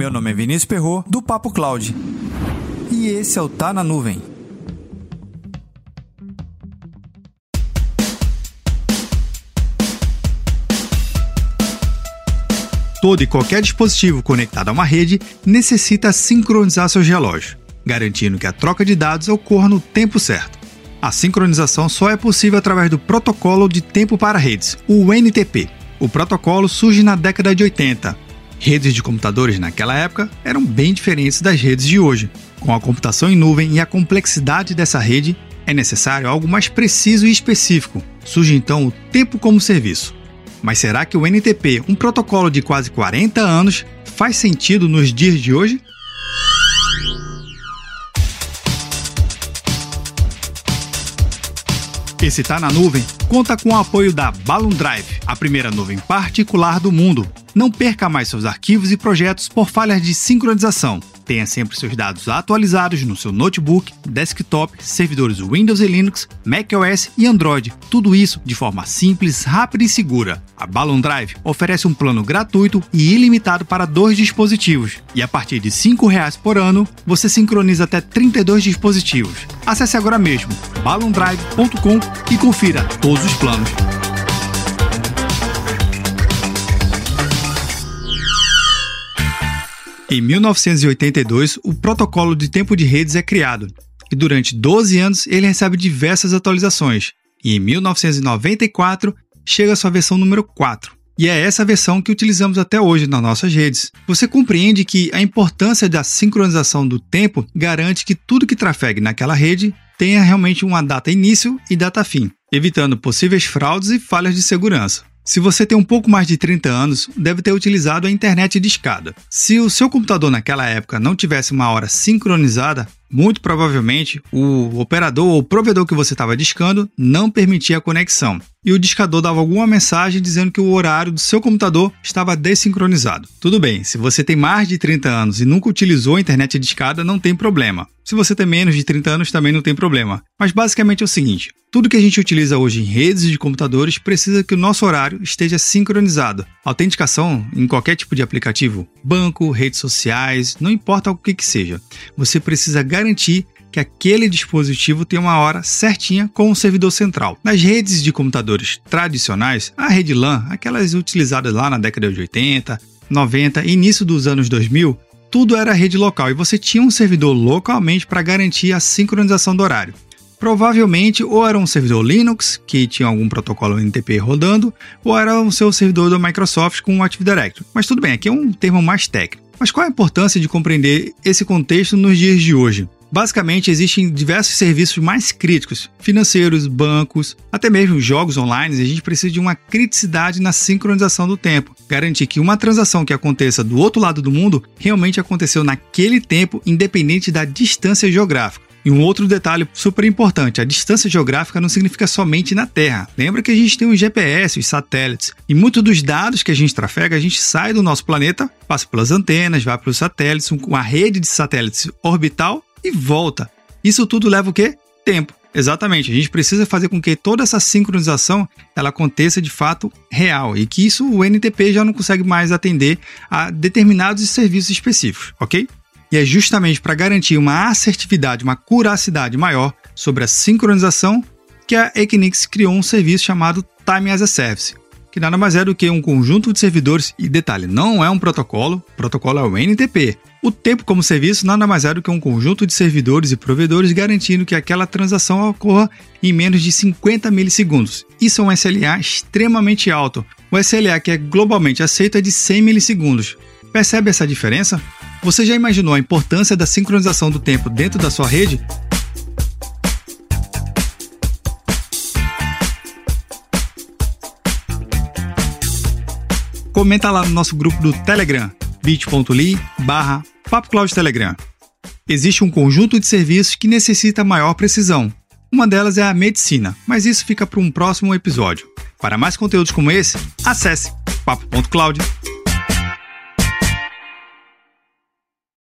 Meu nome é Vinícius Perro do Papo Cloud. E esse é o Tá na Nuvem. Todo e qualquer dispositivo conectado a uma rede necessita sincronizar seus relógios, garantindo que a troca de dados ocorra no tempo certo. A sincronização só é possível através do Protocolo de Tempo para Redes, o NTP. O protocolo surge na década de 80. Redes de computadores naquela época eram bem diferentes das redes de hoje. Com a computação em nuvem e a complexidade dessa rede, é necessário algo mais preciso e específico. Surge então o tempo como serviço. Mas será que o NTP, um protocolo de quase 40 anos, faz sentido nos dias de hoje? Esse Tá na Nuvem conta com o apoio da Balloon Drive, a primeira nuvem particular do mundo. Não perca mais seus arquivos e projetos por falhas de sincronização. Tenha sempre seus dados atualizados no seu notebook, desktop, servidores Windows e Linux, macOS e Android. Tudo isso de forma simples, rápida e segura. A Balloon Drive oferece um plano gratuito e ilimitado para dois dispositivos. E a partir de R$ 5,00 por ano, você sincroniza até 32 dispositivos. Acesse agora mesmo balloondrive.com e confira todos os planos. Em 1982, o protocolo de tempo de redes é criado, e durante 12 anos ele recebe diversas atualizações, e em 1994 chega a sua versão número 4. E é essa versão que utilizamos até hoje nas nossas redes. Você compreende que a importância da sincronização do tempo garante que tudo que trafegue naquela rede tenha realmente uma data início e data fim, evitando possíveis fraudes e falhas de segurança. Se você tem um pouco mais de 30 anos, deve ter utilizado a internet de escada. Se o seu computador naquela época não tivesse uma hora sincronizada, muito provavelmente o operador ou provedor que você estava discando não permitia a conexão e o discador dava alguma mensagem dizendo que o horário do seu computador estava desincronizado. Tudo bem, se você tem mais de 30 anos e nunca utilizou a internet de escada, não tem problema. Se você tem menos de 30 anos, também não tem problema. Mas basicamente é o seguinte: tudo que a gente utiliza hoje em redes de computadores precisa que o nosso horário esteja sincronizado. Autenticação em qualquer tipo de aplicativo, banco, redes sociais, não importa o que, que seja. Você precisa garantir que aquele dispositivo tem uma hora certinha com o servidor central. Nas redes de computadores tradicionais, a rede LAN, aquelas utilizadas lá na década de 80, 90 e início dos anos 2000, tudo era rede local e você tinha um servidor localmente para garantir a sincronização do horário. Provavelmente ou era um servidor Linux que tinha algum protocolo NTP rodando, ou era o seu servidor da Microsoft com o Active Directory. Mas tudo bem, aqui é um termo mais técnico. Mas qual a importância de compreender esse contexto nos dias de hoje? Basicamente, existem diversos serviços mais críticos, financeiros, bancos, até mesmo jogos online, a gente precisa de uma criticidade na sincronização do tempo. Garantir que uma transação que aconteça do outro lado do mundo realmente aconteceu naquele tempo, independente da distância geográfica. E um outro detalhe super importante: a distância geográfica não significa somente na Terra. Lembra que a gente tem os GPS, os satélites, e muitos dos dados que a gente trafega, a gente sai do nosso planeta, passa pelas antenas, vai para os satélites, uma rede de satélites orbital e volta. Isso tudo leva o quê? Tempo. Exatamente. A gente precisa fazer com que toda essa sincronização ela aconteça de fato real e que isso o NTP já não consegue mais atender a determinados serviços específicos, ok? E é justamente para garantir uma assertividade, uma curacidade maior sobre a sincronização que a Equinix criou um serviço chamado Time as a Service, que nada mais é do que um conjunto de servidores, e detalhe, não é um protocolo, o protocolo é o NTP. O tempo como serviço nada mais é do que um conjunto de servidores e provedores garantindo que aquela transação ocorra em menos de 50 milissegundos. Isso é um SLA extremamente alto. O SLA que é globalmente aceito é de 100 milissegundos. Percebe essa diferença? Você já imaginou a importância da sincronização do tempo dentro da sua rede? comenta lá no nosso grupo do Telegram, bit.ly barra Telegram. Existe um conjunto de serviços que necessita maior precisão. Uma delas é a medicina, mas isso fica para um próximo episódio. Para mais conteúdos como esse, acesse papo.cloud.